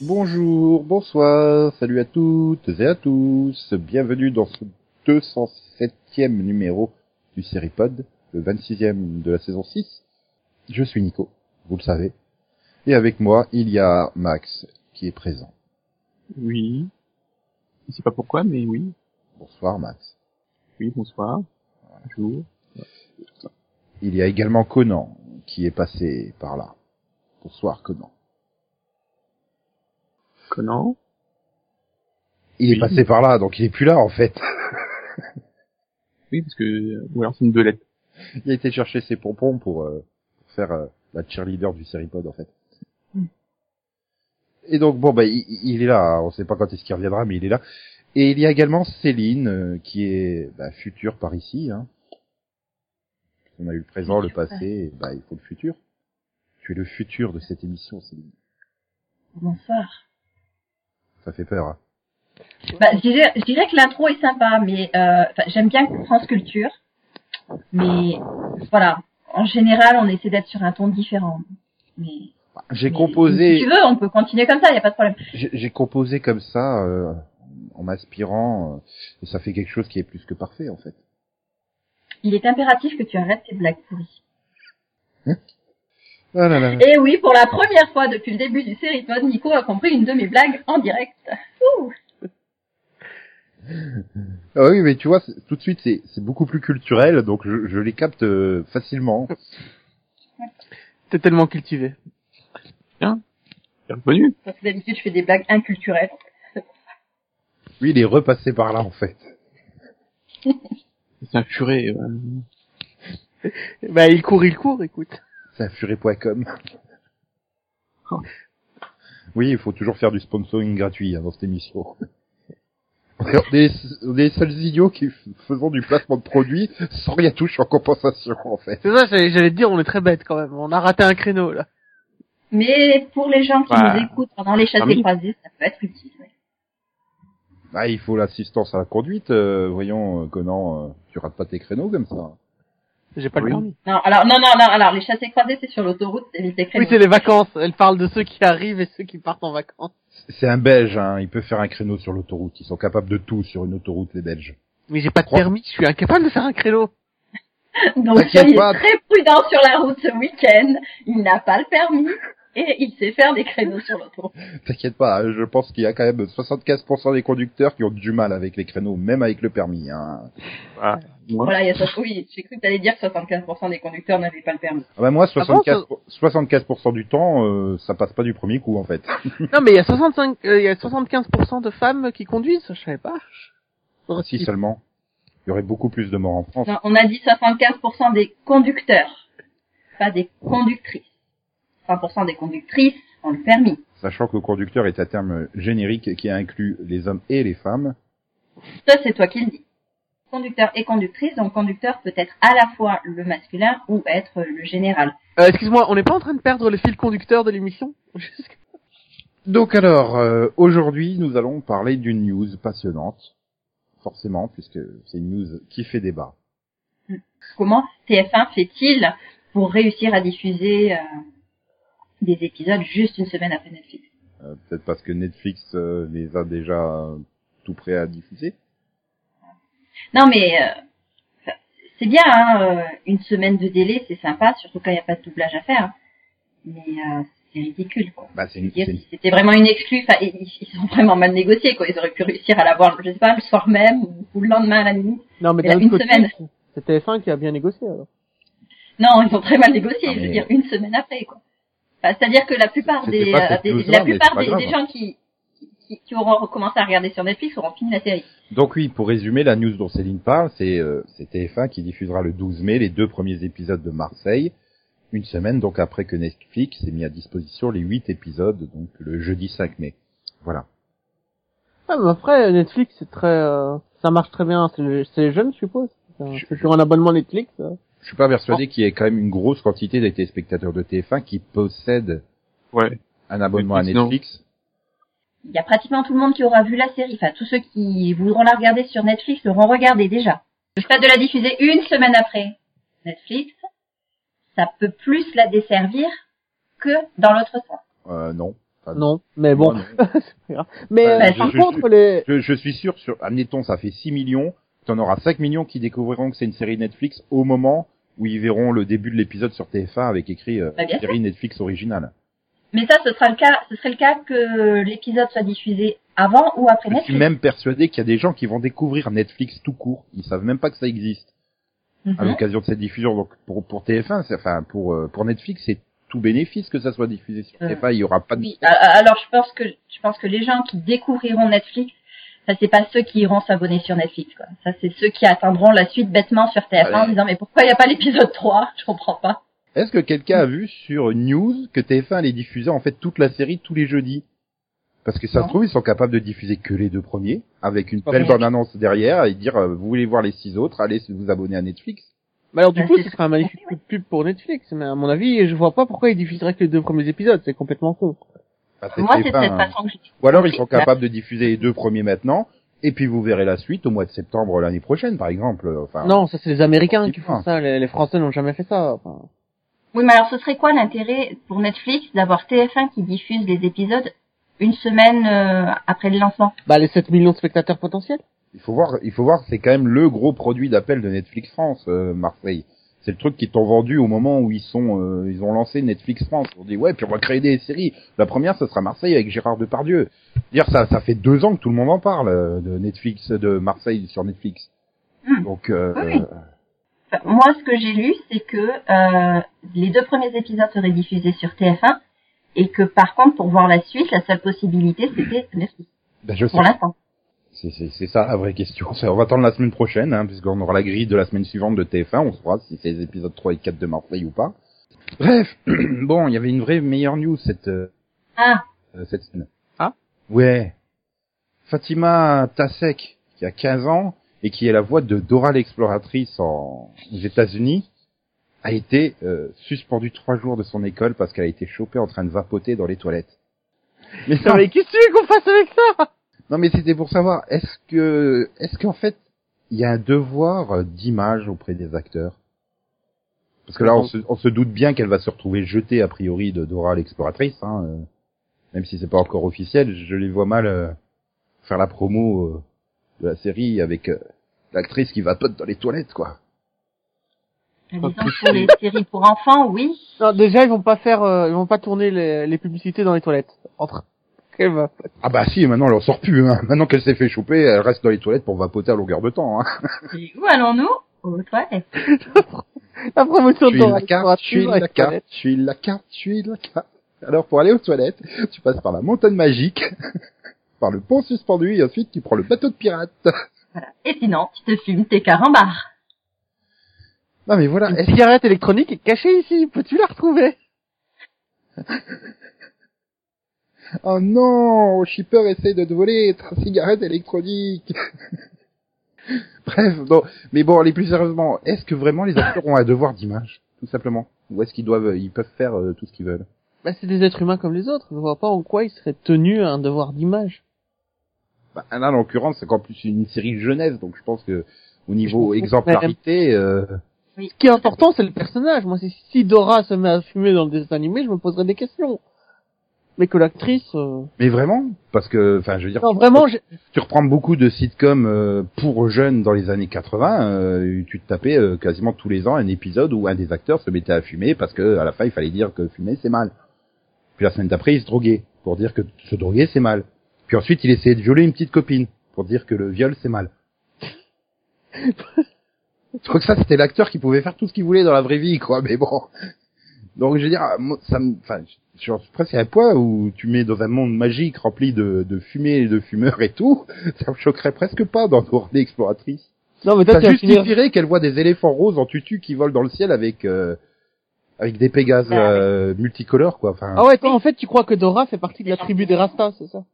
Bonjour, bonsoir, salut à toutes et à tous, bienvenue dans ce 207e numéro du Seripod, le 26e de la saison 6. Je suis Nico, vous le savez, et avec moi il y a Max qui est présent. Oui. Je sais pas pourquoi, mais oui. Bonsoir Max. Oui, bonsoir. Bonjour. Il y a également Conan qui est passé par là. Bonsoir Conan. Conan? Il est passé par là, donc il est plus là en fait. Oui, parce que, ou alors c'est une belette. Il a été chercher ses pompons pour, euh, pour faire euh, la cheerleader du Seripod en fait. Et donc bon bah il, il est là, hein. on sait pas quand est-ce qu'il reviendra, mais il est là. Et il y a également Céline euh, qui est bah, future par ici. Hein. On a eu le présent, le passé, et, bah il faut le futur. Tu es le futur de cette émission, Céline. Bonsoir. Ça fait peur. Hein. Bah, je, dirais, je dirais que l'intro est sympa, mais euh, j'aime bien France Culture. Mais voilà, en général, on essaie d'être sur un ton différent. Mais, J'ai composé, Si tu veux, on peut continuer comme ça, il y a pas de problème. j'ai composé comme ça euh, en m'inspirant, euh, et ça fait quelque chose qui est plus que parfait en fait. Il est impératif que tu arrêtes tes blagues pourries. Ah là là. Et oui, pour la première fois depuis le début du Seripod, Nico a compris une de mes blagues en direct. Ouh. Ah oui, mais tu vois, tout de suite, c'est c'est beaucoup plus culturel, donc je, je les capte euh, facilement. T'es tellement cultivé. Bien. T'es revenu. Parce que d'habitude, je fais des blagues inculturelles. Oui, il est repassé par là, en fait. C'est un furet. euh. bah, il court, il court, écoute. C'est un furet.com. Oh. Oui, il faut toujours faire du sponsoring gratuit hein, dans cette émission. On est, on est- les seuls idiots qui faisons du placement de produits sans rien toucher en compensation, en fait. C'est ça, j'allais j'allais te dire, on est très bêtes quand même. On a raté un créneau, là. Mais pour les gens qui Bah, nous écoutent pendant les chassés parmi- croisés, ça peut être utile. ouais. Bah, il faut l'assistance à la conduite. euh, voyons, euh, Conan, euh, tu rates pas tes créneaux comme ça. J'ai pas Oui. le permis. Non, alors, non, non, non, alors, les chassés croisés, c'est sur l'autoroute, c'est vite écrit. Oui, c'est les vacances. Elle parle de ceux qui arrivent et ceux qui partent en vacances. C'est un Belge, hein, il peut faire un créneau sur l'autoroute. Ils sont capables de tout sur une autoroute, les Belges. Mais j'ai pas de permis, je suis incapable de faire un créneau. Donc, T'inquiète soyez pas. très prudent sur la route ce week-end. Il n'a pas le permis et il sait faire des créneaux sur l'autoroute. T'inquiète pas, hein, je pense qu'il y a quand même 75% des conducteurs qui ont du mal avec les créneaux, même avec le permis. Hein. Ah, moi. Voilà, il y a ça. Oui, j'ai cru que t'allais dire que 75% des conducteurs n'avaient pas le permis. Ah bah moi, Ah bon, 75%, 75% du temps, euh, ça passe pas du premier coup en fait. Non, mais il y a 65, euh, il y a 75% de femmes qui conduisent, je savais pas. si seulement. Il y aurait beaucoup plus de morts en France. Non, on a dit 75% des conducteurs, pas des conductrices. 100% des conductrices ont le permis. Sachant que le conducteur est un terme générique qui inclut les hommes et les femmes. Ça, c'est toi qui le dis. Conducteur et conductrice, donc conducteur peut être à la fois le masculin ou être le général. Euh, excuse-moi, on n'est pas en train de perdre le fil conducteur de l'émission Donc alors, euh, aujourd'hui, nous allons parler d'une news passionnante. Forcément, puisque c'est une news qui fait débat. Comment TF1 fait-il pour réussir à diffuser euh, des épisodes juste une semaine après Netflix? Euh, Peut-être parce que Netflix euh, les a déjà euh, tout prêts à diffuser. Non, mais euh, c'est bien, hein, euh, une semaine de délai, c'est sympa, surtout quand il n'y a pas de doublage à faire. Mais euh, c'est ridicule, quoi. Bah, c'est une, dire, si c'était vraiment une exclue, enfin, ils, ils ont vraiment mal négocié, quoi. Ils auraient pu réussir à l'avoir, je sais pas, le soir même ou, ou le lendemain à la limite. Non, mais là, une côté, semaine. c'est TF1 qui a bien négocié, alors. Non, ils ont très mal négocié, Non, je veux dire, une semaine après, quoi. Enfin, C'est-à-dire que la plupart des, pas euh, des- la plupart des gens qui, qui, qui auront recommencé à regarder sur Netflix auront fini la série. Donc oui, pour résumer, la news dont Céline parle, c'est euh, c'est TF1 qui diffusera le 12 mai les deux premiers épisodes de Marseille, une semaine donc après que Netflix ait mis à disposition les huit épisodes, donc le jeudi 5 mai. Voilà. Ah, mais après, Netflix, c'est très, euh, ça marche très bien. C'est les, c'est les jeunes, je suppose. Je suis sur un abonnement Netflix. hein. Je suis pas persuadé qu'il y ait quand même une grosse quantité des téléspectateurs de TF1 qui possèdent Ouais. un abonnement à Netflix, non. Netflix. Il y a pratiquement tout le monde qui aura vu la série. Enfin, tous ceux qui voudront la regarder sur Netflix l'auront regardée déjà. Le fait de la diffuser une semaine après Netflix, ça peut plus la desservir que dans l'autre sens. Euh, non. Enfin, Non, mais bon. non. pas mais euh, Bah, je- par je- contre, les... Je, je suis sûr, sur, admettons, ça fait 6 millions, t'en auras 5 millions qui découvriront que c'est une série Netflix au moment où ils verront le début de l'épisode sur TF1 avec écrit euh, Bah, série Netflix originale. Mais ça, ce sera le cas, ce serait le cas que l'épisode soit diffusé avant ou après Je suis Netflix. même persuadé qu'il y a des gens qui vont découvrir Netflix tout court. Ils savent même pas que ça existe à Mhm. l'occasion de cette diffusion. Donc pour, pour TF1, c'est- enfin pour euh, pour Netflix, c'est tout bénéfice que ça soit diffusé sur Euh, TF1. Il y aura pas de Oui. Alors je pense que je pense que les gens qui découvriront Netflix, ça c'est pas ceux qui iront s'abonner sur Netflix. Quoi. Ça c'est ceux qui attendront la suite bêtement sur TF1 en disant mais pourquoi il n'y a pas l'épisode 3 Je comprends pas. Est-ce que quelqu'un a vu sur News que TF1 allait diffuser en fait toute la série tous les jeudis? Parce que ça Non. se trouve, ils sont capables de diffuser que les deux premiers, avec une belle bande-annonce derrière, et dire, euh, vous voulez voir les six autres, allez vous abonner à Netflix. Bah alors du Bah, coup, ce serait un magnifique coup de pub pour Netflix. Mais à mon avis, je vois pas pourquoi ils diffuseraient que les deux premiers épisodes. C'est complètement con. Enfin, c'est Moi c'est de TF1, cette hein. façon que je dis. Ou alors ils sont Bah, capables de diffuser les deux premiers maintenant, et puis vous verrez la suite au mois de septembre l'année prochaine, par exemple. Enfin, Non, ça c'est les Américains qui font ça. Les, les Français n'ont jamais fait ça. Enfin, Oui mais alors ce serait quoi l'intérêt pour Netflix d'avoir TF1 qui diffuse les épisodes une semaine euh, après le lancement? Bah les 7 millions de spectateurs potentiels. il faut voir, il faut voir, c'est quand même le gros produit d'appel de Netflix France, euh, Marseille. C'est le truc qu'ils t'ont vendu au moment où ils sont, euh, ils ont lancé Netflix France. On dit ouais, puis on va créer des séries. La première, ce sera Marseille avec Gérard Depardieu. Dire ça, ça fait deux ans que tout le monde en parle euh, de Netflix, de Marseille sur Netflix. Hmm. Donc, euh, Oui, oui. Enfin, moi, ce que j'ai lu, c'est que euh, les deux premiers épisodes seraient diffusés sur TF1 et que par contre, pour voir la suite, la seule possibilité, c'était Netflix ben, je sais. pour l'instant. C'est, c'est, c'est ça la vraie question. On va attendre la semaine prochaine, hein, puisqu'on aura la grille de la semaine suivante de TF1. On saura si c'est les épisodes 3 et 4 de Marseille ou pas. Bref, bon, il y avait une vraie meilleure news cette euh, Ah, euh, cette semaine. Ah Ouais. Fatima Tasek, qui a 15 ans et qui est la voix de Dora l'exploratrice en, aux États-Unis, a été euh, suspendue trois jours de son école parce qu'elle a été chopée en train de vapoter dans les toilettes. Mais Non, mais qu'est-ce que qu'on fasse avec ça? Non, mais c'était pour savoir, est-ce que, est-ce qu'en fait, il y a un devoir d'image auprès des acteurs? Parce que là, on se, on se doute bien qu'elle va se retrouver jetée a priori de Dora l'exploratrice, hein, euh, même si c'est pas encore officiel. Je les vois mal euh, faire la promo euh, de la série avec euh, l'actrice qui vapote dans les toilettes, quoi. disons que pour les séries pour enfants, oui. Non, déjà ils vont pas faire, euh, ils vont pas tourner les, les publicités dans les toilettes. Entre. Quelle va Ah bah si, maintenant elle en sort plus. Hein. Maintenant qu'elle s'est fait choper, elle reste dans les toilettes pour vapoter à longueur de temps. Hein. Et où allons-nous? Aux toilettes. La promotion de la carte, je suis la carte, suis la carte, je suis la carte. Alors pour aller aux toilettes, tu passes par la montagne magique, par le pont suspendu et ensuite tu prends le bateau de pirate. Voilà. Et sinon, tu te fumes tes carambars. Non mais voilà, Une cigarette électronique est cachée ici. Peux-tu la retrouver? Oh non, Shipper essaie de te voler ta cigarette électronique. Bref, bon, mais bon, allez plus sérieusement, est-ce que vraiment les acteurs ont un devoir d'image, tout simplement, ou est-ce qu'ils doivent, ils peuvent faire euh, tout ce qu'ils veulent? Bah c'est des êtres humains comme les autres. Je vois pas en quoi ils seraient tenus à un devoir d'image. Bah, là, en l'occurrence, c'est qu'en plus une série jeunesse, donc je pense que au niveau exemplarité, euh, Oui. Ce qui est important, c'est le personnage. Moi, si Dora se met à fumer dans le dessin animé, je me poserai des questions. Mais que l'actrice... euh, mais vraiment, parce que, enfin, je veux dire, Non, vraiment, j'ai- tu reprends beaucoup de sitcoms euh, pour jeunes dans les années 80, euh, tu te tapais euh, quasiment tous les ans un épisode où un des acteurs se mettait à fumer parce que à la fin il fallait dire que fumer c'est mal. Puis la semaine d'après il se droguait pour dire que se droguer c'est mal. Puis ensuite il essayait de violer une petite copine pour dire que le viol c'est mal. Je crois que ça c'était l'acteur qui pouvait faire tout ce qu'il voulait dans la vraie vie quoi, mais bon. Donc je veux dire, moi, ça me, enfin, je suis presque à un point où tu mets dans un monde magique rempli de, de fumée et de fumeurs et tout, ça me choquerait presque pas dans Dora l'exploratrice. Non, mais toi, Ça justifierait qu'elle voit des éléphants roses en tutu qui volent dans le ciel avec euh, avec des pégases Ah oui. euh, multicolores quoi. Enfin, Ah ouais, toi, en fait, tu crois que Dora fait partie de la tribu des Rastas, c'est ça?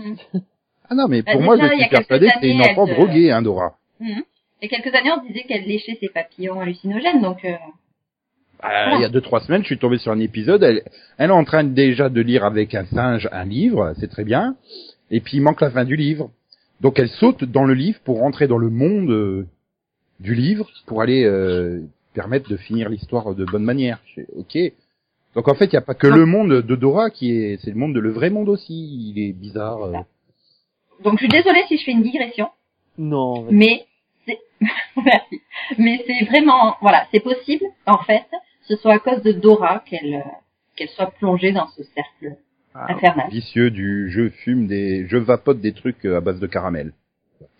ah non mais Bah, pour moi je déjà, il y suis a quelques persuadé que c'est une enfant droguée hein Dora. Mhm. Il y a quelques années, on disait qu'elle léchait ses papillons hallucinogènes, donc euh, Ah, Il y a deux trois semaines, je suis tombé sur un épisode. Elle, elle est en train déjà de lire avec un singe un livre, c'est très bien. Et puis il manque la fin du livre. Donc elle saute dans le livre pour rentrer dans le monde euh, du livre pour aller euh, permettre de finir l'histoire de bonne manière. Je ok. Donc en fait, il n'y a pas que le monde de Dora qui est, c'est le monde de le vrai monde aussi. Il est bizarre. euh. donc je suis désolée si je fais une digression, Non. mais c'est Merci. mais c'est vraiment voilà, c'est possible en fait, ce soit à cause de Dora qu'elle euh, qu'elle soit plongée dans ce cercle Ah, infernal. Vicieux du je fume des, je vapote des trucs euh, à base de caramel.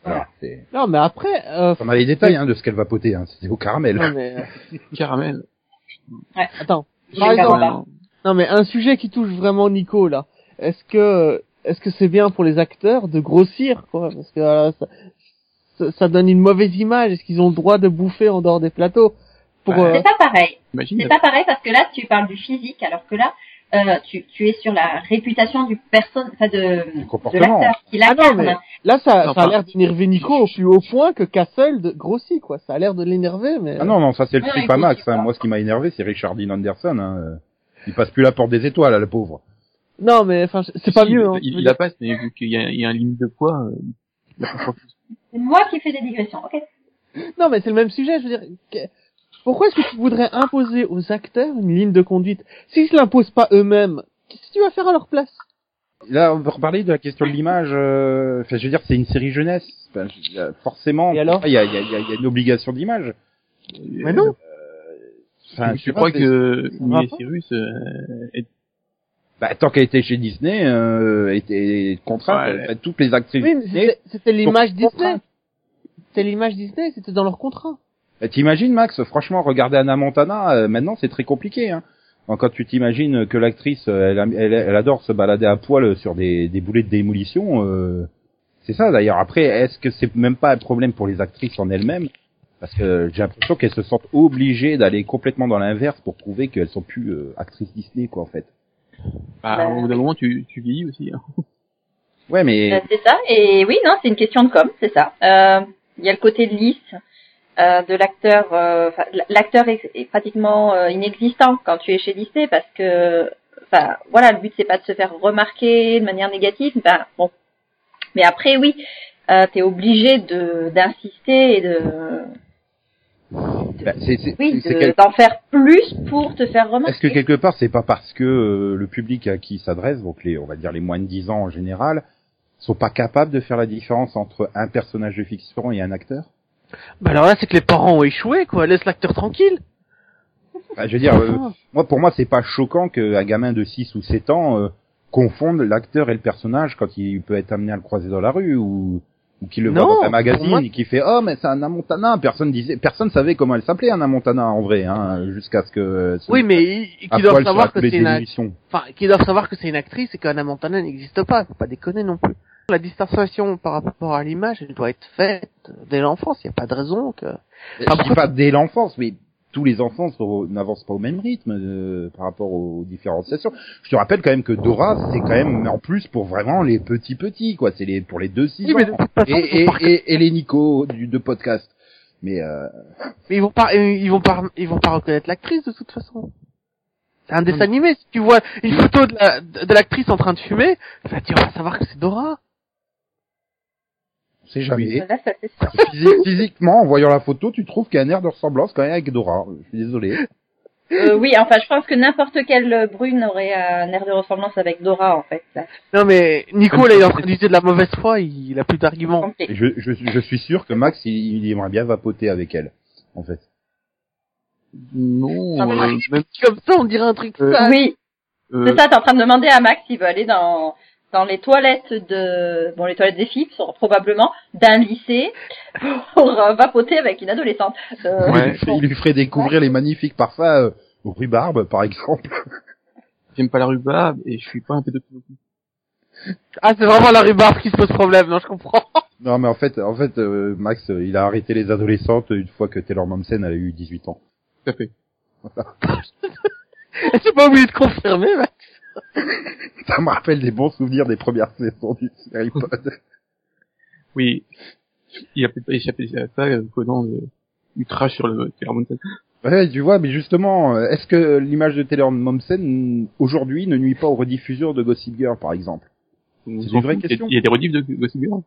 Voilà. Non, mais après, euh, On a les détails hein, de ce qu'elle vapotait. Hein. C'était au caramel. non, mais, euh, Caramel. attends. Par exemple. Non. Mais un sujet qui touche vraiment Nico, là. Est-ce que, est-ce que c'est bien pour les acteurs de grossir, quoi? Parce que, voilà, ça, ça, ça donne une mauvaise image. Est-ce qu'ils ont le droit de bouffer en dehors des plateaux? Pour, Ouais. euh, C'est pas pareil. Imagine, C'est pas pareil parce que là tu parles du physique alors que là euh, tu, tu es sur la réputation du personne enfin de, Du de comportement. l'acteur qui Ah non, mais là, ça, Non, ça a l'air d'énerver Nico au plus haut point que Castle de grossit, quoi. Ça a l'air de l'énerver, mais. Ah non, non, ça c'est le truc pas Max. Hein. Moi, ce qui m'a énervé, c'est Richard Dean Anderson. Hein. Il passe plus la porte des étoiles, là, le pauvre. Non, mais, enfin, c'est pas Si, mieux, hein. Il, la passe, mais vu qu'il y a, il y a un limite de poids, euh, C'est moi qui fais des digressions. Ok. Non, mais c'est le même sujet, je veux dire. Pourquoi est-ce que tu voudrais imposer aux acteurs une ligne de conduite S'ils se l'imposent pas eux-mêmes, qu'est-ce que tu vas faire à leur place? Là, on peut reparler de la question de l'image. euh, Enfin, je veux dire, c'est une série jeunesse. Enfin, je- euh, forcément, Et alors? il y a, il y, a, il y a- il y a une obligation d'image. Mais non. Enfin, je crois pas, que Miley Cyrus euh, est bah, tant qu'elle était chez Disney, euh, était contrainte. Ouais. Toutes les actrices Oui, c'était- c'était l'image Disney. C'était l'image Disney, c'était dans leur contrat. Bah, T'imagines, Max Franchement, regarder Anna Montana, euh, maintenant, c'est très compliqué. Hein. Quand tu t'imagines que l'actrice, euh, elle, elle, elle adore se balader à poil sur des, des boulets de démolition, euh, c'est ça d'ailleurs. Après, est-ce que c'est même pas un problème pour les actrices en elles-mêmes? Parce que j'ai l'impression qu'elles se sentent obligées d'aller complètement dans l'inverse pour prouver qu'elles sont plus euh, actrices Disney, quoi, en fait. bah, Bah, au bout d'un moment tu, tu vieillis aussi. Hein. Ouais, mais Euh, c'est ça. Et oui, non, c'est une question de com, c'est ça. Euh, Il y a le côté lisse euh, de l'acteur. euh, l'acteur est, est pratiquement euh, inexistant quand tu es chez Disney parce que, enfin, voilà, le but c'est pas de se faire remarquer de manière négative. Ben bon. Mais après, oui, euh, t'es obligé de d'insister et de, bah, oui, de- d'en faire plus pour te faire remarquer. Est-ce que quelque part c'est pas parce que le public à qui il s'adresse, donc les on va dire les moins de 10 ans en général, sont pas capables de faire la différence entre un personnage de fiction et un acteur? Bah alors là, c'est que les parents ont échoué, quoi. Laisse l'acteur tranquille. Enfin, Je veux dire, euh, moi pour moi c'est pas choquant qu'un gamin de 6 ou 7 ans euh, confonde l'acteur et le personnage quand il peut être amené à le croiser dans la rue ou ou qu'il le voit Non, dans un magazine moi- et qui fait oh mais c'est Anna Montana personne disait personne savait comment elle s'appelait Anna Montana en vrai hein jusqu'à ce que euh, Oui, mais qu'ils doivent savoir que c'est une, enfin, qu'ils doivent savoir que c'est une actrice et qu'Anna Montana n'existe pas. Faut pas déconner non plus. La distanciation par rapport à l'image, elle doit être faite dès l'enfance. Il n'y a pas de raison que. Je dis pas dès l'enfance, mais tous les enfants n'avancent pas au même rythme euh, par rapport aux différenciations. Je te rappelle quand même que Dora, c'est quand même en plus pour vraiment les petits petits, quoi. C'est les pour les deux six Oui, mais de ans toute façon, et, les Nico du de podcast. Mais euh, mais ils vont pas, euh, ils vont pas, ils vont pas reconnaître l'actrice de toute façon. C'est un dessin animé. Si tu vois une photo de la- de l'actrice en train de fumer, tu vas savoir que c'est Dora. Jamais. C'est. Physi- physiquement, en voyant la photo, tu trouves qu'il y a un air de ressemblance quand même avec Dora. Je suis désolé. Euh, oui, enfin, je pense que n'importe quelle brune aurait un air de ressemblance avec Dora, en fait. Là. Non mais Nico là, il est en train d'utiliser de la mauvaise foi. Il, a plus d'arguments. Je, je, je suis sûr que Max, il, il aimerait bien vapoter avec elle, en fait. Non, euh, même, Comme ça, on dirait un truc Euh, sale. Oui, euh, c'est ça, t'es en train de demander à Max s'il veut aller dans dans les toilettes de bon les toilettes des filles sont probablement d'un lycée pour euh, vapoter avec une adolescente. Euh, Ouais. il, lui ferait, il lui ferait découvrir les magnifiques parfums euh, rhubarbe, par exemple. j'aime pas la rhubarbe et je suis pas un pédophile. Ah, c'est vraiment la rhubarbe qui se pose problème. Non, je comprends. Non, mais en fait, en fait, euh, Max, euh, il a arrêté les adolescentes une fois que Taylor Momsen a eu 18 ans. Tout à fait. J'ai pas oublié de confirmer. Mais... Ça me rappelle des bons souvenirs des premières saisons du série pod. Oui. Il a peut-être pas échappé à ça, euh, de- du trash sur le Taylor Mountain. Ouais, tu vois, mais justement, euh, est-ce que l'image de Taylor Momsen aujourd'hui ne nuit pas aux rediffuseurs de Gossip Girl, par exemple? On C'est une vraie question. Il y a des rediffs de Gossip Girl.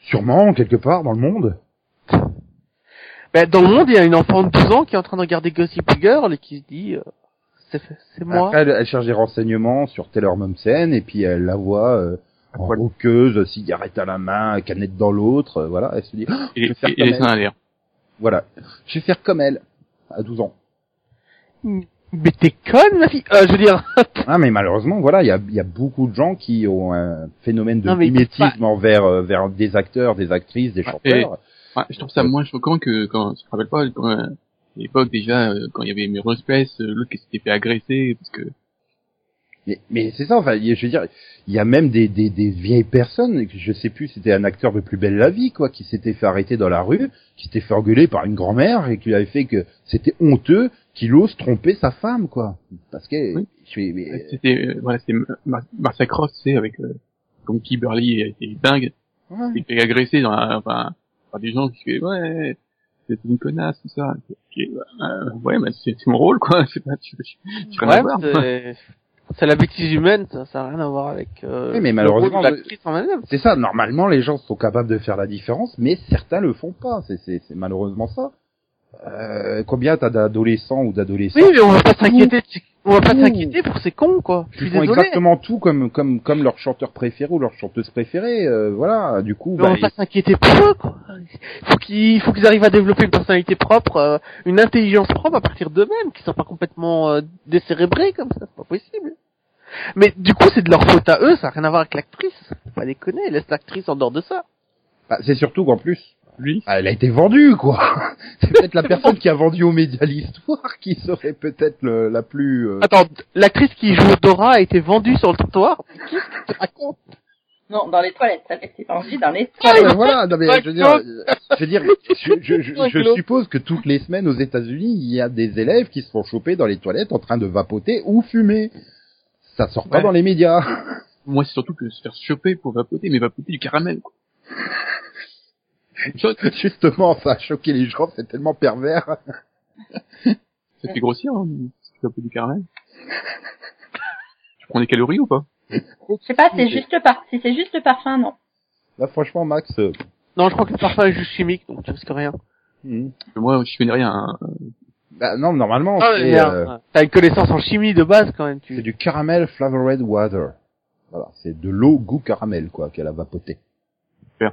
Sûrement, quelque part dans le monde. Ben, dans le monde, il y a une enfant de 12 ans qui est en train de regarder Gossip Girl et qui se dit, euh, c'est moi. Après, elle, elle cherche des renseignements sur Taylor Momsen et puis elle la voit euh, en roqueuse, cigarette à la main, canette dans l'autre, euh, voilà. Elle se dit, Et, Je vais faire et, comme à voilà, je vais faire comme elle à 12 ans. Mais t'es conne, ma fille. Euh, je veux dire, Ah, mais malheureusement, voilà, il y a, il y a beaucoup de gens qui ont un phénomène de Non, mimétisme envers euh, vers des acteurs, des actrices, des Ouais, chanteurs. Ouais, je trouve ça moins choquant que quand, je me rappelle pas, quand, euh, l'époque déjà, euh, quand il y avait Melrose Place, euh, l'autre qui s'était fait agresser, parce que, Mais, mais c'est ça, enfin, je veux dire, il y a même des, des, des vieilles personnes, je sais plus, c'était un acteur de Plus Belle la Vie, quoi, qui s'était fait arrêter dans la rue, qui s'était fait engueuler par une grand-mère et qui lui avait fait que c'était honteux qu'il ose tromper sa femme, quoi. Parce que, Oui. je suis, mais, c'était, euh, voilà, c'était Mar tu sais, avec, euh, comme Kimberly était dingue, ouais. il s'est fait agresser dans la, enfin, par des gens qui fait, ouais, c'est une connasse, tout ça. Ok, bah, euh, ouais, mais c'est mon rôle, quoi, c'est pas, tu, tu, tu ouais, voir. c'est- c'est la bêtise humaine, ça, ça a rien à voir avec euh, Oui, mais le malheureusement, rôle de l'actrice en elle-même. C'est ça, normalement, les gens sont capables de faire la différence, mais certains le font pas. C'est, c'est, c'est malheureusement ça. Euh, combien t'as d'adolescents ou d'adolescents Oui, mais on va pas s'inquiéter, on va pas s'inquiéter pour ces cons, quoi. Je suis font désolé. exactement tout comme comme comme leur chanteur préféré ou leur chanteuse préférée. euh, voilà, du coup, Mais on bah, va pas s'inquiéter pour eux, quoi. Faut qu'ils, faut qu'ils arrivent à développer une personnalité propre, euh, une intelligence propre à partir d'eux-mêmes, qu'ils soient pas complètement euh, décérébrés comme ça, c'est pas possible. Mais du coup, c'est de leur faute à eux, ça a rien à voir avec l'actrice. Faut pas déconner, laisse l'actrice en dehors de ça. bah, c'est surtout qu'en plus, Lui, ah, elle a été vendue, quoi. c'est peut-être la personne qui a vendu aux médias l'histoire qui serait peut-être le- la plus. euh, Attends, l'actrice qui joue Dora a été vendue sur le trottoir? Qu'est-ce que tu racontes Non, dans les toilettes, ça fait envie dans les Ah, toilettes. ouais, voilà, non, mais je veux dire, je veux dire, je, je, je, je Rigolo. suppose que toutes les semaines aux États-Unis, il y a des élèves qui se font choper dans les toilettes en train de vapoter ou fumer. Ça sort pas Ouais. dans les médias. moi, c'est surtout que se faire choper pour vapoter, mais vapoter du caramel, quoi. Justement, ça a choqué les gens, c'est tellement pervers. ça fait grossir, hein, si tu vapes du caramel. Tu prends des calories ou pas? Je sais pas, c'est juste par, si c'est juste le parfum, non. Là, franchement, Max, euh, Non, je crois que le parfum est juste chimique, donc tu risques rien. hmm. Moi, je connais rien, hein. bah, non, normalement, Ah, c'est, euh, T'as une connaissance en chimie de base quand même, c'est tu. du caramel flavored water. Voilà, c'est de l'eau goût caramel, quoi, qu'elle a vapoté. Super.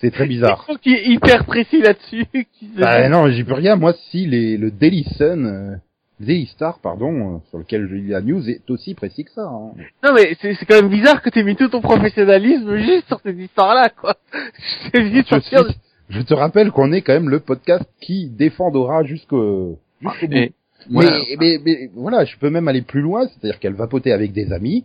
C'est très bizarre. qui est hyper précis là-dessus. Bah non, j'y peux rien. Moi, si les, le Daily Sun, euh, Daily Star, pardon, euh, sur lequel je lis la news, est aussi précis que ça. Hein. Non mais c'est c'est quand même bizarre que t'aies mis tout ton professionnalisme juste sur cette histoire-là, quoi. Je, sortir de- suis- je te rappelle qu'on est quand même le podcast qui défend Dora jusqu'au jusqu'au bout. Et, moi, mais, mais, mais voilà, je peux même aller plus loin, c'est-à-dire qu'elle vapotait avec des amis.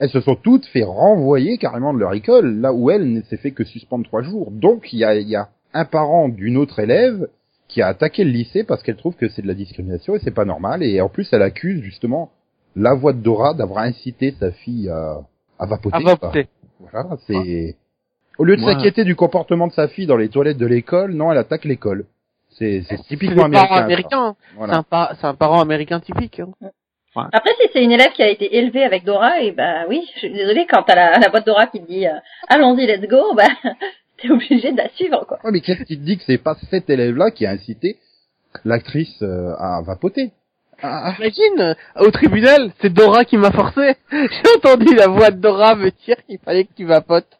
Elles se sont toutes fait renvoyer carrément de leur école, là où elle ne s'est fait que suspendre trois jours. Donc il y a, il y a un parent d'une autre élève qui a attaqué le lycée parce qu'elle trouve que c'est de la discrimination et c'est pas normal. Et en plus, elle accuse justement la voix de Dora d'avoir incité sa fille à, à vapoter. à vapoter. Voilà, c'est au lieu de s'inquiéter du comportement de sa fille dans les toilettes de l'école, non, elle attaque l'école. C'est c'est C'est typiquement américain. C'est Voilà. un, pa- c'est un parent américain typique. Hein. Après, si c'est une élève qui a été élevée avec Dora, et bah oui, je suis désolée, quand t'as la, la boîte Dora qui te dit euh, allons-y, let's go, bah t'es obligé de la suivre, quoi. Ouais, mais qu'est-ce qui te dit que c'est pas cet élève-là qui a incité l'actrice euh, à vapoter? Ah, Imagine, euh, au tribunal, c'est Dora qui m'a forcé. J'ai entendu la voix de Dora me dire qu'il fallait que tu vapotes.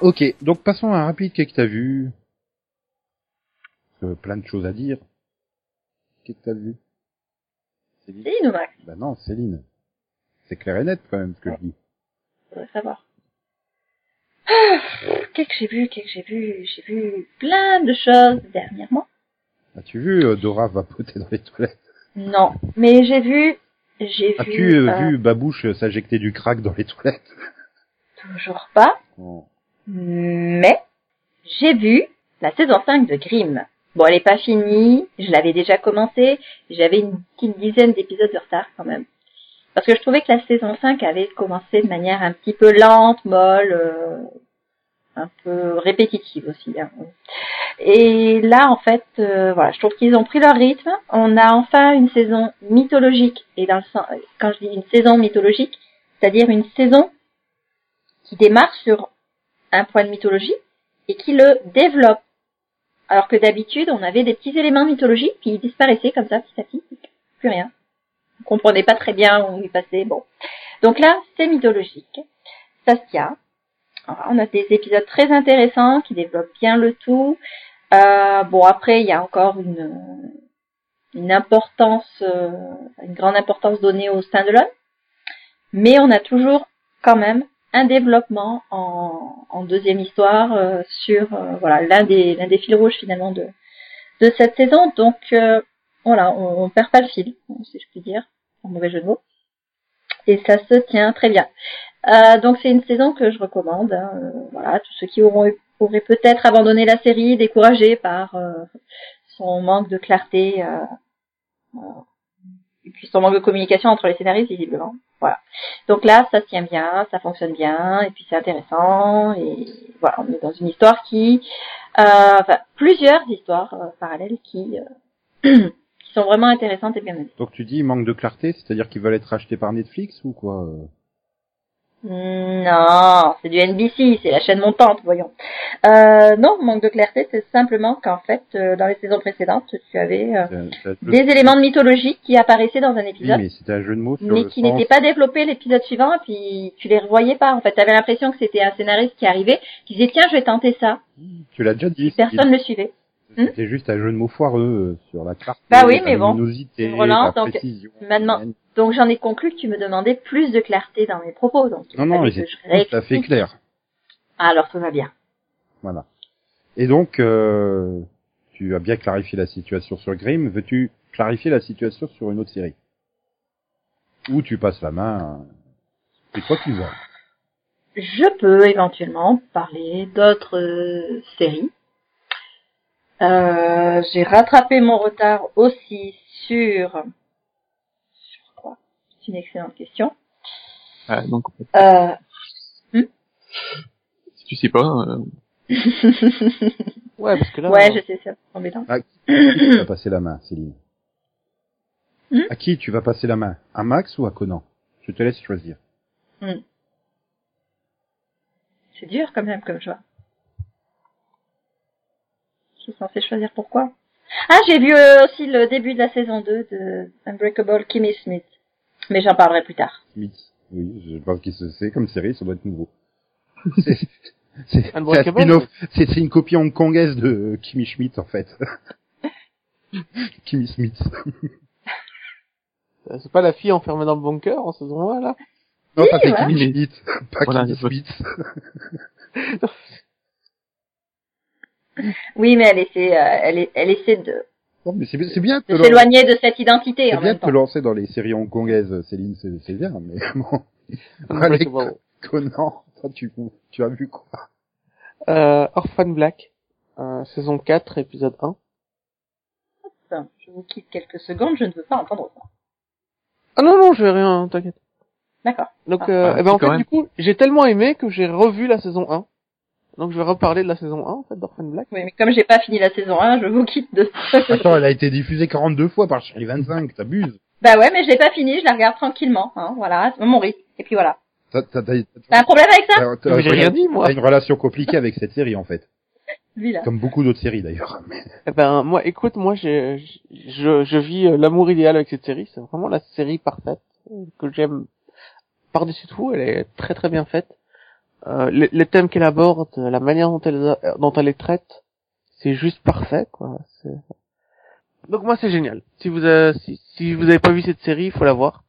Ok, donc passons à un rapide qu'est-ce que t'as vu Euh, Plein de choses à dire. Qu'est-ce que t'as vu? Céline? Céline ou Max? Bah non, Céline. C'est clair et net quand même ce que je dis. faudrait savoir. Ah, Qu'est-ce que j'ai vu Qu'est-ce que j'ai vu? J'ai vu plein de choses dernièrement. As-tu vu euh, Dora vapoter dans les toilettes? Non, mais j'ai vu, j'ai As-tu vu, euh, vu Babouche s'injecter du crack dans les toilettes? toujours pas, Oh. Mais j'ai vu la saison 5 de Grimm. Bon, elle est pas finie, je l'avais déjà commencé, j'avais une petite dizaine d'épisodes de retard quand même. Parce que je trouvais que la saison 5 avait commencé de manière un petit peu lente, molle, euh, un peu répétitive aussi. hein. Et là, en fait, euh, voilà, je trouve qu'ils ont pris leur rythme. On a enfin une saison mythologique. Et dans le sens, quand je dis une saison mythologique, c'est-à-dire une saison qui démarre sur un point de mythologie et qui le développe. Alors que d'habitude, on avait des petits éléments mythologiques, puis ils disparaissaient comme ça, petit à petit, plus rien. On comprenait pas très bien où ils passaient, bon. Donc là, c'est mythologique. Ça On a des épisodes très intéressants qui développent bien le tout. Euh, bon, après, il y a encore une, une importance, euh, une grande importance donnée au standalone. Mais on a toujours quand même un développement en, en deuxième histoire euh, sur euh, voilà l'un des l'un des fils rouges finalement de de cette saison. Donc euh, voilà, on, on perd pas le fil, si je puis dire, en mauvais jeu de mots. Et ça se tient très bien. Euh, donc c'est une saison que je recommande. hein, euh, voilà, tous ceux qui auront auraient peut-être abandonné la série, découragés par euh, son manque de clarté et puis son manque de communication entre les scénaristes visiblement. Voilà. Donc là, ça tient bien, ça fonctionne bien, et puis c'est intéressant, et voilà, on est dans une histoire qui, euh, enfin, plusieurs histoires euh, parallèles qui, euh, qui sont vraiment intéressantes et bien menées. Donc tu dis manque de clarté, c'est-à-dire qu'ils veulent être achetés par Netflix ou quoi euh? Non, c'est du NBC, c'est la chaîne montante, voyons. Euh, non, manque de clarté, c'est simplement qu'en fait, euh, dans les saisons précédentes, tu avais euh, un des éléments de mythologie qui apparaissaient dans un Oui, épisode. mais c'était un jeu de mots sur mais le qui n'étaient pas développés l'épisode suivant, et puis tu les revoyais pas. En fait, tu avais l'impression que c'était un scénariste qui arrivait, qui disait tiens, je vais tenter ça. Tu l'as déjà dit. Personne ne le suivait. C'était juste un jeu de mots foireux euh, sur la clarté, Bah oui, mais bon, relance, la donc, maintenant- Donc j'en ai conclu que tu me demandais plus de clarté dans mes propos. Donc Non, non, mais c'est tout à fait clair. Alors tout va bien. Voilà. Et donc, euh, tu as bien clarifié la situation sur Grimm. Veux-tu clarifier la situation sur une autre série? Ou tu passes la main C'est toi qui vois. Je peux éventuellement parler d'autres euh, séries. Euh, J'ai rattrapé mon retard aussi sur... une excellente question. Euh, donc, Euh... si tu sais pas, euh, Ouais, parce que là, ouais, euh, je sais, c'est embêtant. À qui tu vas passer la main, Céline Hmm? À qui tu vas passer la main À Max ou à Conan? Je te laisse choisir. C'est dur quand même comme choix. Je suis censée choisir pourquoi? Ah, j'ai vu euh, aussi le début de la saison 2 de Unbreakable Kimmy Smith. Mais j'en parlerai plus tard. Smith. Oui, je pense que c'est c'est comme série, ça doit être nouveau. C'est c'est- c'est un Unbreakable, spin-off. C'est c'est une copie hongkongaise de Kimmy Schmidt en fait. Kimmy Smith. euh, c'est pas la fille enfermée dans le bunker en saison 1, là? Non, ça c'est ouais. Kimmy Schmidt, pas Voilà, Kimmy je vois. Smith. Oui, mais elle essaie, euh, elle essaie de, Non, mais c'est bien- c'est bien de s'éloigner de cette identité c'est en bien même de te lancer dans les séries hongkongaises, Céline, c'est c'est bien, mais bon. Allez. Conan, toi tu, tu as vu quoi? Euh, Orphan Black, euh, saison 4, épisode 1. Enfin, je vous quitte quelques secondes, je ne veux pas entendre ça. Ah non, non, je vais rien, t'inquiète. D'accord. Donc, Ah. euh, Ah, eh ben, en fait, même. du coup, j'ai tellement aimé que j'ai revu la saison 1. Donc, je vais reparler de la saison 1, en fait, d'Orphan Black. Oui, mais comme j'ai pas fini la saison 1, je vous quitte de... Attends, elle a été diffusée 42 fois par Chérie 25, t'abuses. bah ouais, mais je l'ai pas fini, je la regarde tranquillement, hein, voilà, c'est mon rythme. Et puis voilà. T'as t'as- t'as- T'as un problème avec ça t'as- j'ai rien dit, moi. T'as une relation compliquée avec cette série en fait, Lui là. comme beaucoup d'autres séries d'ailleurs. Mais- Eh ben, moi, écoute, moi, j'ai, je, je vis euh, l'amour idéal avec cette série. C'est vraiment la série parfaite euh, que j'aime par-dessus tout. Elle est très très bien faite. Euh, les, les thèmes qu'elle aborde, la manière dont elle, euh, dont elle les traite, c'est juste parfait, quoi. C'est- Donc moi, c'est génial. Si vous, avez, si, si vous avez pas vu cette série, il faut la voir.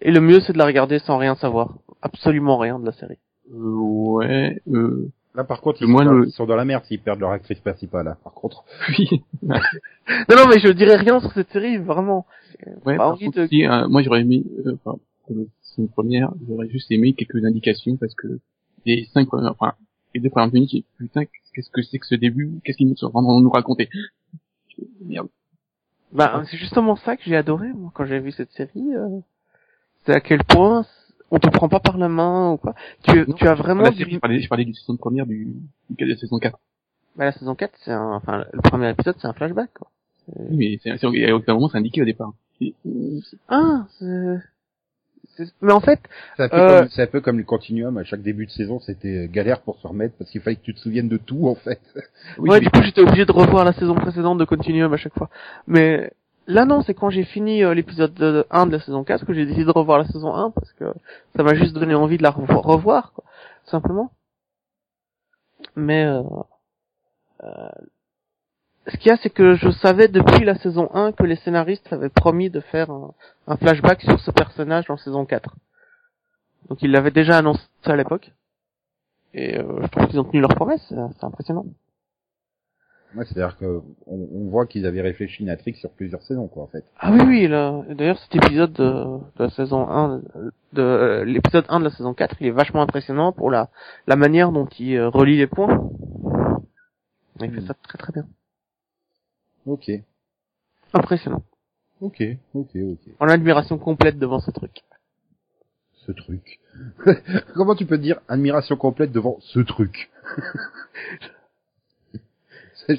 Et le mieux, c'est de la regarder sans rien savoir. Absolument rien de la série. Euh, ouais, euh, Là, par contre, ils, sont, dans, le- ils sont dans la merde s'ils perdent leur actrice principale. Hein. Par contre, oui. Non, non, mais je dirais rien sur cette série, vraiment. Ouais, par contre, de- si, euh, moi j'aurais aimé, euh, enfin, c'est une première, j'aurais juste aimé quelques indications parce que les cinq premières, enfin, les deux premières minutes, j'ai putain, qu'est-ce que c'est que ce début? Qu'est-ce qu'ils nous sont en nous raconter? Merde. Bah, c'est justement ça que j'ai adoré, moi, quand j'ai vu cette série. euh, c'est à quel point on te prend pas par la main ou quoi. Tu, Non, tu as vraiment la série, je parlais, je parlais du saison première du, du de la saison 4. Bah, la saison 4, c'est un, enfin, le premier épisode, c'est un flashback, quoi. Oui, mais c'est, c'est, à aucun moment c'est indiqué au départ. Ah, c'est- mais en fait, c'est un, peu Euh, comme- c'est un peu comme le continuum. À chaque début de saison, c'était galère pour se remettre parce qu'il fallait que tu te souviennes de tout, en fait. oui, ouais, mais- du coup, j'étais obligé de revoir la saison précédente de Continuum à chaque fois. Mais là, non, c'est quand j'ai fini euh, l'épisode de- 1 de la saison 4 que j'ai décidé de revoir la saison 1 parce que ça m'a juste donné envie de la revo- revoir, quoi, simplement. Mais euh, euh, ce qu'il y a, c'est que je savais depuis la saison 1 que les scénaristes avaient promis de faire un, un flashback sur ce personnage en saison 4. Donc ils l'avaient déjà annoncé à l'époque. Et euh, je trouve qu'ils ont tenu leur promesse, c'est c'est impressionnant. Ouais, C'est-à-dire que on, on voit qu'ils avaient réfléchi une intrigue sur plusieurs saisons, quoi, en fait. Ah oui, oui, là. D'ailleurs, cet épisode de, de la saison 1, de euh, l'épisode 1 de la saison 4, il est vachement impressionnant pour la, la manière dont il euh, relie les points. Il fait Hmm. ça très très bien. Ok, Impressionnant. ok, ok, ok. En admiration complète devant ce truc. Ce truc. Comment tu peux dire admiration complète devant ce truc? Ça,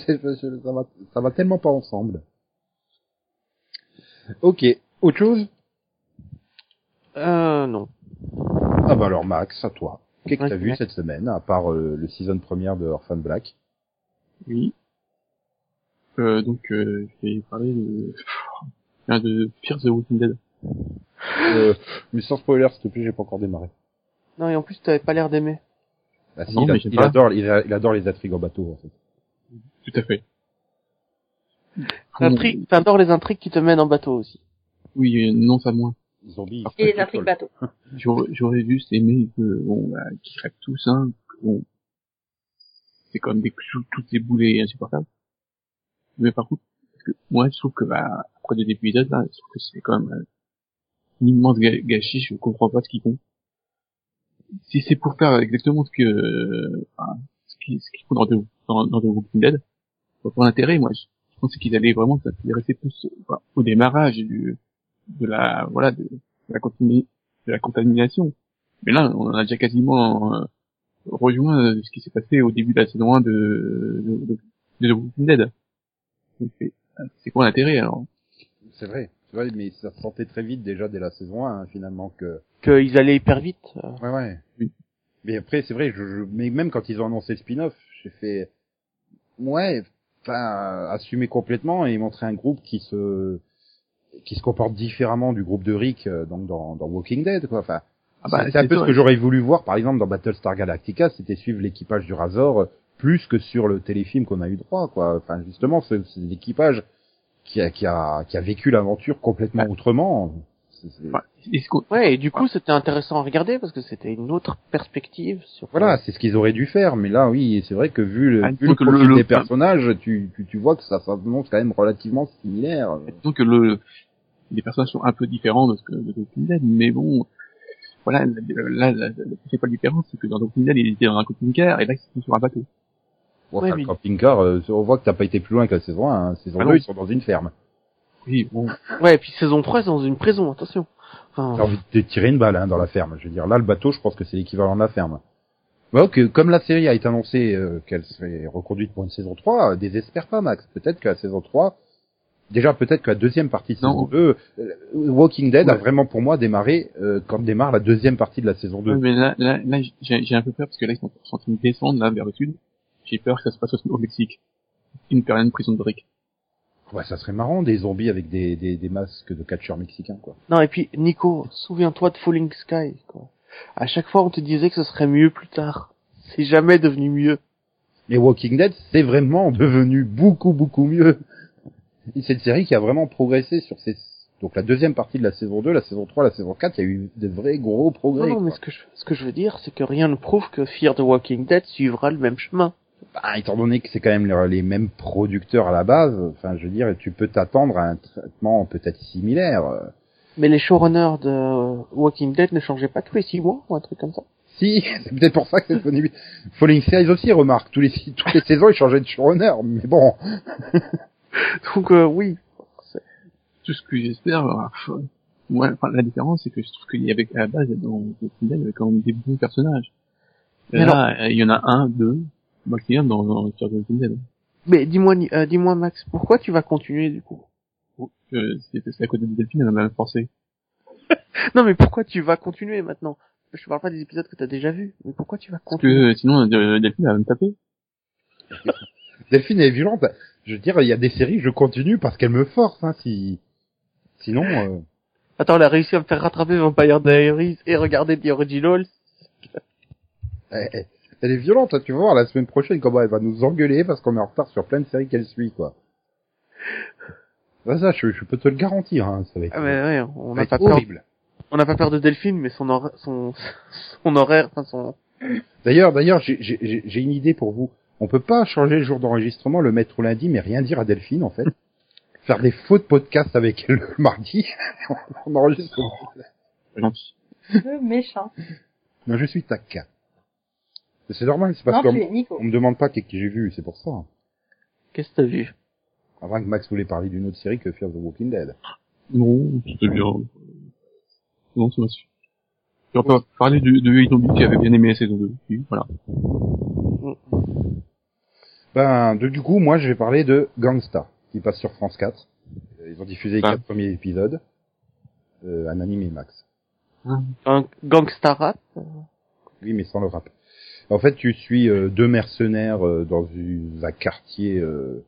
va, ça va tellement pas ensemble. Ok, autre chose? Euh, non. Ah bah alors Max, à toi. Qu'est-ce que t'as vu cette semaine, à part euh, le season première de Orphan Black? Oui. Euh, donc, euh, je vais parler de, euh, de Fear the Walking Dead. euh, Mais sans spoiler, s'il te plaît, j'ai pas encore démarré. Non, et en plus, t'avais pas l'air d'aimer. Bah, si, Non, il, a- il pas. adore, il, a- il adore les intrigues en bateau, en fait. Tout à fait. L'intrigue- T'adores les intrigues qui te mènent en bateau aussi. Oui, euh, non, ça moins. Zombies. Et les c'est intrigues bateau. J'aurais j'aurais juste aimé que, bon, bah, qu'ils crèvent tous, hein. Bon, c'est quand même des, tout- toutes ces boulets insupportables. Mais par contre, parce que moi, je trouve que, bah, après deux épisodes, là, je trouve que c'est quand même euh, un immense gâchis, je comprends pas ce qu'ils font. Si c'est pour faire exactement ce que, euh, ce qu'ils font dans The, dans, dans The Walking Dead, l'intérêt, moi, je, je pensais qu'ils allaient vraiment s'intéresser plus au démarrage du, de la, voilà, de, la continu- de la contamination. Mais là, on a déjà quasiment euh, rejoint euh, ce qui s'est passé au début de la saison 1 de, de, de, de The Walking Dead. C'est- quoi l'intérêt alors C'est vrai, c'est vrai, mais ça se sentait très vite déjà dès la saison 1, hein, finalement, que... Qu'ils allaient hyper vite. euh. Ouais, ouais. Oui. Mais après, c'est vrai, je, je- mais même quand ils ont annoncé le spin-off, j'ai fait... Ouais, enfin, assumer complètement et montrer un groupe qui se qui se comporte différemment du groupe de Rick euh, donc dans, dans Walking Dead quoi enfin Ah bah, c'est un peu ça, ce que j'aurais voulu voir par exemple dans Battlestar Galactica c'était suivre l'équipage du Razor euh, plus que sur le téléfilm qu'on a eu droit quoi enfin justement c'est c'est l'équipage qui a qui a qui a vécu l'aventure complètement Ouais. autrement c'est- Ouais. Est-ce qu'on- Ouais, et du coup, c'était intéressant à regarder parce que c'était une autre perspective sur. Voilà, c'est ce qu'ils auraient dû faire, mais là, oui, c'est vrai que vu le, Ah, vu le donc le- profil le- des personnages, tu, tu, tu vois que ça s'annonce quand même relativement similaire. Disons que le, les personnages sont un peu différents de ce que de Walking Dead, mais bon, voilà, là, la, la principale différence, c'est que dans Walking Dead, ils étaient dans un camping-car, et là, ils sont sur un bateau. Bon, Ouais, mais- camping-car, euh, on voit que t'as pas été plus loin que la saison 1. Hein. Saison Ah 2, non. ils sont dans une ferme. Oui, bon, Ouais, et puis saison 3, c'est dans une prison, attention. Enfin, T'as envie de te tirer une balle hein, dans la ferme. Je veux dire, là, le bateau, je pense que c'est l'équivalent de la ferme. Bon, que, comme la série a été annoncée euh, qu'elle serait reconduite pour une saison 3, euh, désespère pas, Max. Peut-être que la saison 3, déjà peut-être que la deuxième partie de saison Non. 2, euh, Walking Dead a Ouais. vraiment pour moi démarré euh, quand démarre la deuxième partie de la saison 2. Ouais, mais là, là, là j'ai j'ai un peu peur, parce que là, ils sont, sont en train de descendre, là, vers le sud. J'ai peur que ça se passe au, au Mexique. Une période de prison de Rick. Ouais, ça serait marrant, des zombies avec des, des, des masques de catcheurs mexicains, quoi. Non, et puis, Nico, souviens-toi de Falling Sky, quoi. À chaque fois, on te disait que ce serait mieux plus tard. c'est jamais devenu mieux. Mais Walking Dead, c'est vraiment devenu beaucoup, beaucoup mieux. C'est une série qui a vraiment progressé sur ces... Donc la deuxième partie de la saison 2, la saison 3, la saison 4, il y a eu de vrais gros progrès. Non, non, mais ce que je, ce que je veux dire, c'est que rien ne prouve que Fear the Walking Dead suivra le même chemin. Bah, étant donné que c'est quand même les, mêmes producteurs à la base, enfin, je veux dire, tu peux t'attendre à un traitement peut-être similaire. euh. Mais les showrunners de Walking Dead ne changeaient pas tous les six mois ou un truc comme ça. Si, c'est peut-être pour ça que c'est devenu... Falling Series aussi, remarque, tous les, toutes les saisons, ils changeaient de showrunner, mais bon. Donc euh, oui. Tout ce que j'espère, faut- moi, enfin, la différence, c'est que je trouve qu'il y avait, à la base, dans Walking Dead, il y avait quand même des bons personnages. Et Mais là, il y en a un, deux, maximum dans, dans Fear the Walking Dead. Mais dis-moi, euh, dis-moi Max, pourquoi tu vas continuer du coup Euh, c'est à côté de Delphine, elle m'a même forcé. Non, mais pourquoi tu vas continuer maintenant Je te parle pas des épisodes que t'as déjà vus, mais pourquoi tu vas Parce continuer que, euh, sinon, euh, Delphine, elle va me taper. Delphine est violente. Je veux dire, il y a des séries, je continue parce qu'elle me force, hein, si... Sinon, euh, Attends, elle a réussi à me faire rattraper Vampire Diaries et regarder The Originals. elle, elle- elle est violente, hein, tu vas voir, la semaine prochaine, comment elle va nous engueuler parce qu'on est en retard sur plein de séries qu'elle suit, quoi. Bah, ça, je, je peux te le garantir, hein, ça va être, Ah ouais, on n'a être pas peur, horrible. on n'a pas peur de Delphine, mais son hor- son son horaire, enfin son. D'ailleurs, d'ailleurs, j'ai- une idée pour vous. On peut pas changer le jour d'enregistrement, le mettre au lundi, mais rien dire à Delphine, en fait. Faire des faux de podcast avec elle le mardi. on enregistre. Gentil. Le méchant. Non, je suis taquin. C'est normal, c'est parce qu'on me demande pas qu'est-ce que j'ai vu, c'est pour ça. Qu'est-ce que t'as vu? Avant que Max voulait parler d'une autre série que Fear the Walking Dead. Non, c'était bien. Non, ça m'a suffi. Et on peut parler de, de Zombie qui avait bien aimé la saison 2. Oui, voilà. Ben, de- du coup, moi, je vais parler de Gangsta, qui passe sur France 4. Euh, Ils ont diffusé les Ah. quatre premiers épisodes. Euh, un anime et Max. Un gangsta rap Oui, mais sans le rap. En fait, tu suis euh, deux mercenaires euh, dans un quartier euh,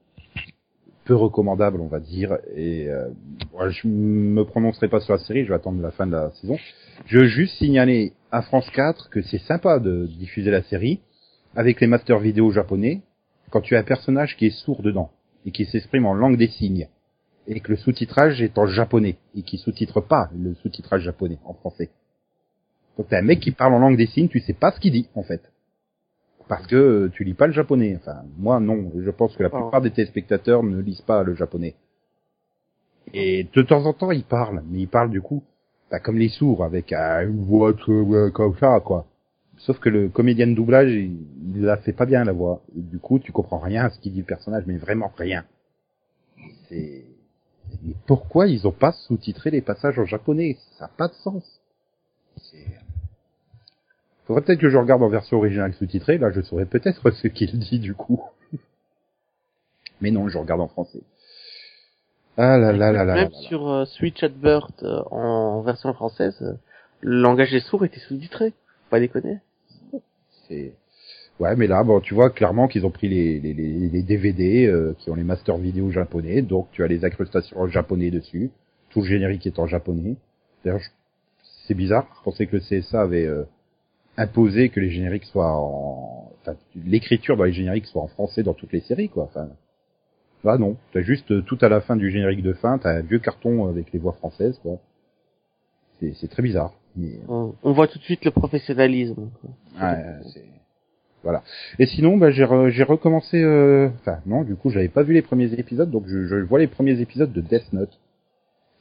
peu recommandable, on va dire. Et euh, moi, je me prononcerai pas sur la série, je vais attendre la fin de la saison. Je veux juste signaler à France 4 que c'est sympa de diffuser la série avec les masters vidéo japonais quand tu as un personnage qui est sourd dedans et qui s'exprime en langue des signes et que le sous-titrage est en japonais et qui sous-titre pas le sous-titrage japonais en français. Donc t'as un mec qui parle en langue des signes, tu sais pas ce qu'il dit en fait. Parce que euh, tu lis pas le japonais. Enfin, moi non. Je pense que la Ah. plupart des téléspectateurs ne lisent pas le japonais. Et de temps en temps, ils parlent, mais ils parlent du coup, bah, comme les sourds, avec euh, une voix euh, comme ça, quoi. Sauf que le comédien de doublage, il, il la fait pas bien la voix. Et du coup, tu comprends rien à ce qu'il dit le personnage, mais vraiment rien. C'est mais pourquoi ils ont pas sous-titré les passages en japonais? Ça n'a pas de sens. C'est Faudrait peut-être que je regarde en version originale sous-titrée, là je saurais peut-être ce qu'il dit du coup. Mais non, je regarde en français. Ah là là là là. Même là là. sur euh, Switch Advert euh, en version française, euh, le langage des sourds était sous-titré. Pas déconner. C'est Ouais, mais là, bon, tu vois clairement qu'ils ont pris les, les, les, les DVD euh, qui ont les masters vidéo japonais, donc tu as les incrustations en japonais dessus. Tout le générique est en japonais. D'ailleurs, je- c'est bizarre. Je pensais que le CSA avait euh, imposé que les génériques soient en, enfin, l'écriture dans les génériques soit en français dans toutes les séries, quoi. Enfin, là non. T'as juste euh, tout à la fin du générique de fin, t'as un vieux carton avec les voix françaises, quoi. C'est c'est très bizarre. Mais, On, on voit tout de suite le professionnalisme. Ouais, c'est voilà. Et sinon, bah, j'ai re- j'ai recommencé. euh, Enfin, non, du coup, j'avais pas vu les premiers épisodes, donc je, je vois les premiers épisodes de Death Note.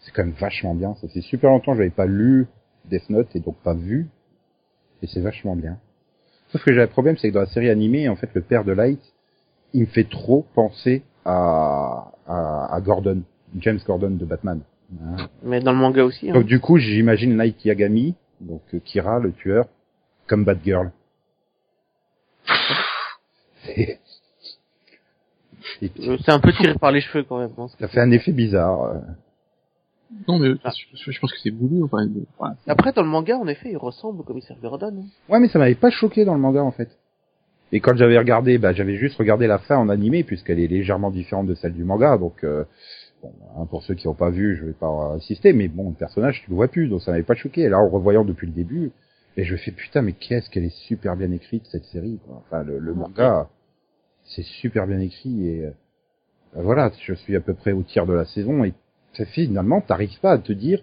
C'est quand même vachement bien. Ça fait super longtemps que j'avais pas lu Death Note et donc pas vu. Et c'est vachement bien. Sauf que j'ai un problème, c'est que dans la série animée, en fait, le père de Light, il me fait trop penser à, à, à Gordon, James Gordon de Batman. Hein. Mais dans le manga aussi. Hein. Donc du coup, j'imagine Light Yagami, donc euh, Kira, le tueur, comme Batgirl. C'est- Euh, C'est un peu tiré par les cheveux quand même. hein. ça fait un effet bizarre. Non, mais Ah. je, je pense que c'est voulu, enfin, de- voilà. Après, dans le manga, en effet, il ressemble au commissaire Gordon. hein. Ouais, mais ça m'avait pas choqué dans le manga en fait. Et quand j'avais regardé, bah, j'avais juste regardé la fin en animé puisqu'elle est légèrement différente de celle du manga. Donc, euh, bon, hein, pour ceux qui n'ont pas vu, je vais pas insister, mais bon, le personnage tu le vois plus, donc ça m'avait pas choqué. Et là, en revoyant depuis le début, Et je fais putain, mais qu'est-ce qu'elle est super bien écrite cette série. Quoi. Enfin, le, le manga, c'est super bien écrit et euh, voilà, je suis à peu près au tiers de la saison et finalement, t'arrives pas à te dire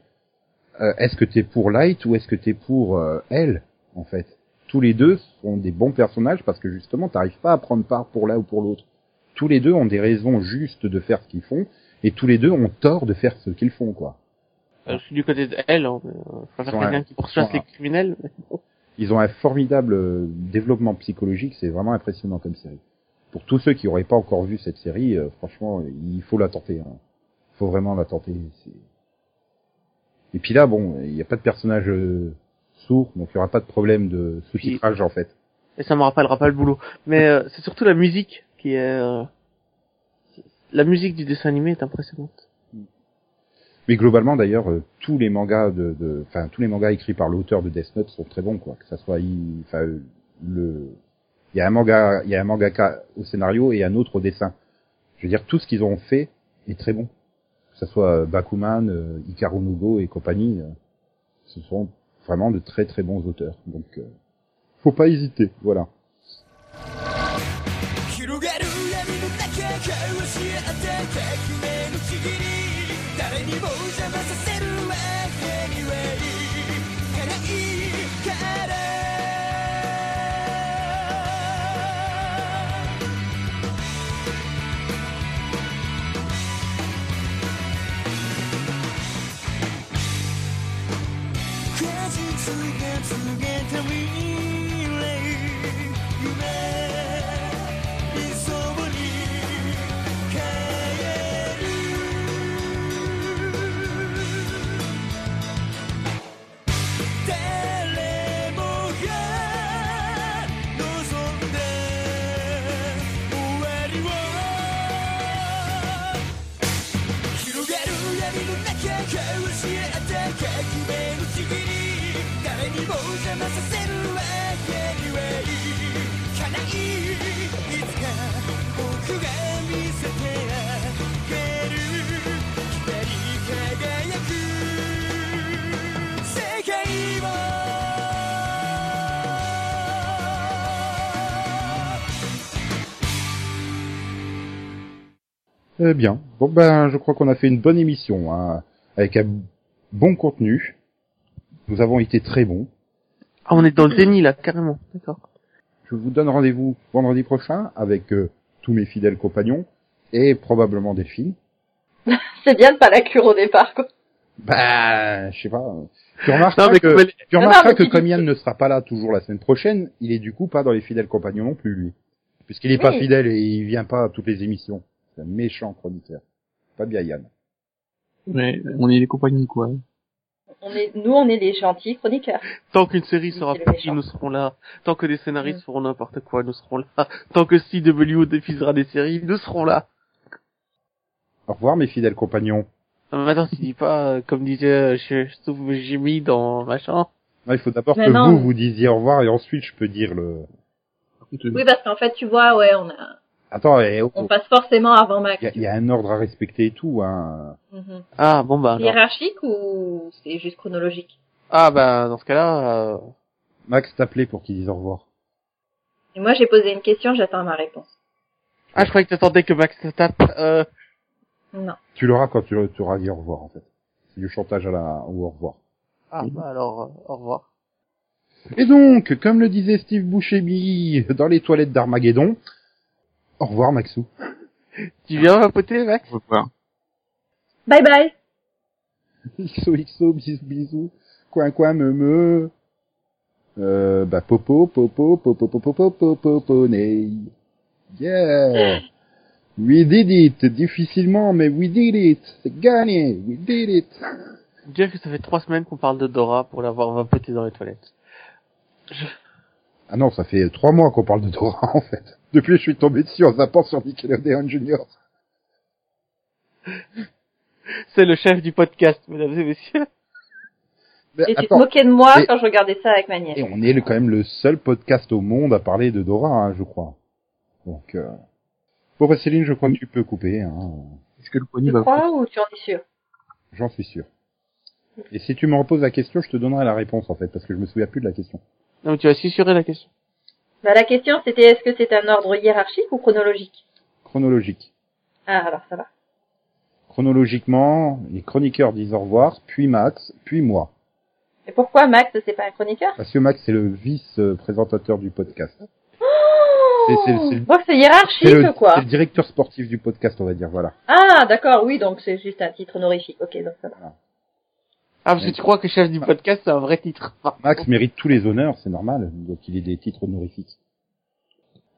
euh, est-ce que t'es pour Light ou est-ce que t'es pour euh, elle en fait? Tous les deux sont des bons personnages parce que justement, t'arrives pas à prendre part pour l'un ou pour l'autre. Tous les deux ont des raisons justes de faire ce qu'ils font et tous les deux ont tort de faire ce qu'ils font quoi. Euh, je suis du côté de elle, hein, euh, quelqu'un qui pourchasse Ouais. les criminels. Ils ont un formidable euh, développement psychologique, c'est vraiment impressionnant comme série. Pour tous ceux qui n'auraient pas encore vu cette série, euh, franchement, il faut la tenter. Il faut vraiment la tenter. Et puis là, bon, il n'y a pas de personnage euh, sourd, donc il n'y aura pas de problème de sous-titrage en fait. Et ça me rappellera pas le boulot. Mais euh, c'est surtout la musique qui est... euh, La musique du dessin animé est impressionnante. Mais globalement, d'ailleurs, tous les mangas de, de- enfin tous les mangas écrits par l'auteur de Death Note sont très bons, quoi. Que ça soit, il- enfin le, il y a un manga, il y a un mangaka au scénario et un autre au dessin. Je veux dire, tout ce qu'ils ont fait est très bon. Ça soit euh, Bakuman, euh, Hikaru no Go et compagnie, euh, ce sont vraiment de très très bons auteurs. Donc, faut pas hésiter. Voilà. 果実が告げた未来夢理 誰にも邪魔させるわけにはいかないいつか僕が見せてあげる光り輝く世界を Eh bien, bon ben, je crois qu'on a fait une bonne émission, hein, avec un bon contenu. nous avons été très bons. Ah, on est dans le déni là, carrément. D'accord. Je vous donne rendez-vous vendredi prochain avec euh, tous mes fidèles compagnons et probablement Delphine. C'est bien de pas la cure au départ, quoi. Bah, je sais pas. Tu remarqueras Non, mais que, comme elle- tu Non, remarqueras non, mais que tu comme dis- Yann ne sera pas là toujours la semaine prochaine, il est du coup pas dans les fidèles compagnons non plus, lui. Puisqu'il est pas fidèle et il vient pas à toutes les émissions. C'est un méchant chroniqueur. Pas bien Yann. Mais on est les compagnons, quoi. On est, nous, on est les gentils chroniqueurs. Tant qu'une série sera partie, nous serons là. Tant que des scénaristes Mm. feront n'importe quoi, nous serons là. Tant que CW diffusera des séries, nous serons là. Au revoir mes fidèles compagnons. Euh, Maintenant, tu dis pas, euh, comme disait euh, je- je trouve Jimmy dans machin. Non, il faut d'abord Mais que non. vous vous disiez au revoir et ensuite je peux dire le. Oui, parce qu'en fait, tu vois, ouais, on a, Attends, oh, on passe forcément avant Max. il y, y a un ordre à respecter et tout. Hein. Mhm. Ah, bon bah. Hiérarchique ou c'est juste chronologique? Ah bah, dans ce cas-là, euh... Max t'appelait pour qu'il dise au revoir. Et moi, j'ai posé une question, j'attends ma réponse. Ah, je croyais que t'attendais que Max te tape. Euh... Non. Tu l'auras quand tu, tu auras dit au revoir en fait. C'est du chantage à la ou au revoir. Ah, bah alors, euh, au revoir. Et donc, comme le disait Steve Buscemi dans les toilettes d'Armageddon, au revoir Maxou. Tu viens vapoter, Max on va voir. Bye bye XOXO, bisous bisous, coin coin me me. Euh, bah popo, popo, popo, popo, popo, popo, ney. Yeah! We did it! Difficilement, mais we did it! C'est gagné! We did it! Dire que ça fait trois semaines qu'on parle de Dora pour l'avoir vapoté dans les toilettes. Ah non, ça fait trois mois qu'on parle de Dora, en fait. Depuis, je suis tombé dessus en zappant sur Nickelodeon Junior. C'est le chef du podcast, mesdames et messieurs. Mais Et tu te moquais de moi Et- quand je regardais ça avec ma nièce. et on est le- quand même le seul podcast au monde à parler de Dora, hein, je crois. Donc, euh... bon, bah, Céline, je crois que tu peux couper, hein. Est-ce que le pony Tu va crois ou tu en es sûr? J'en suis sûr. Et si tu me reposes la question, je te donnerai la réponse en fait, parce que je me souviens plus de la question. Non, mais tu vas susurrer la question. Bah, la question, c'était est-ce que c'est un ordre hiérarchique ou chronologique? Chronologique. Ah, alors ça va. Chronologiquement, les chroniqueurs disent au revoir, puis Max, puis moi. Et pourquoi Max, c'est pas un chroniqueur? Parce que Max, c'est le vice-présentateur du podcast. C'est- Oh, c'est C'est hiérarchique, le, quoi. c'est le directeur sportif du podcast, on va dire, voilà. Ah, d'accord, oui, donc c'est juste un titre honorifique. Ok, donc ça va. Ah, parce que tu crois que chef du podcast, c'est un vrai titre. Max mérite tous les honneurs, c'est normal, donc il ait des titres honorifiques.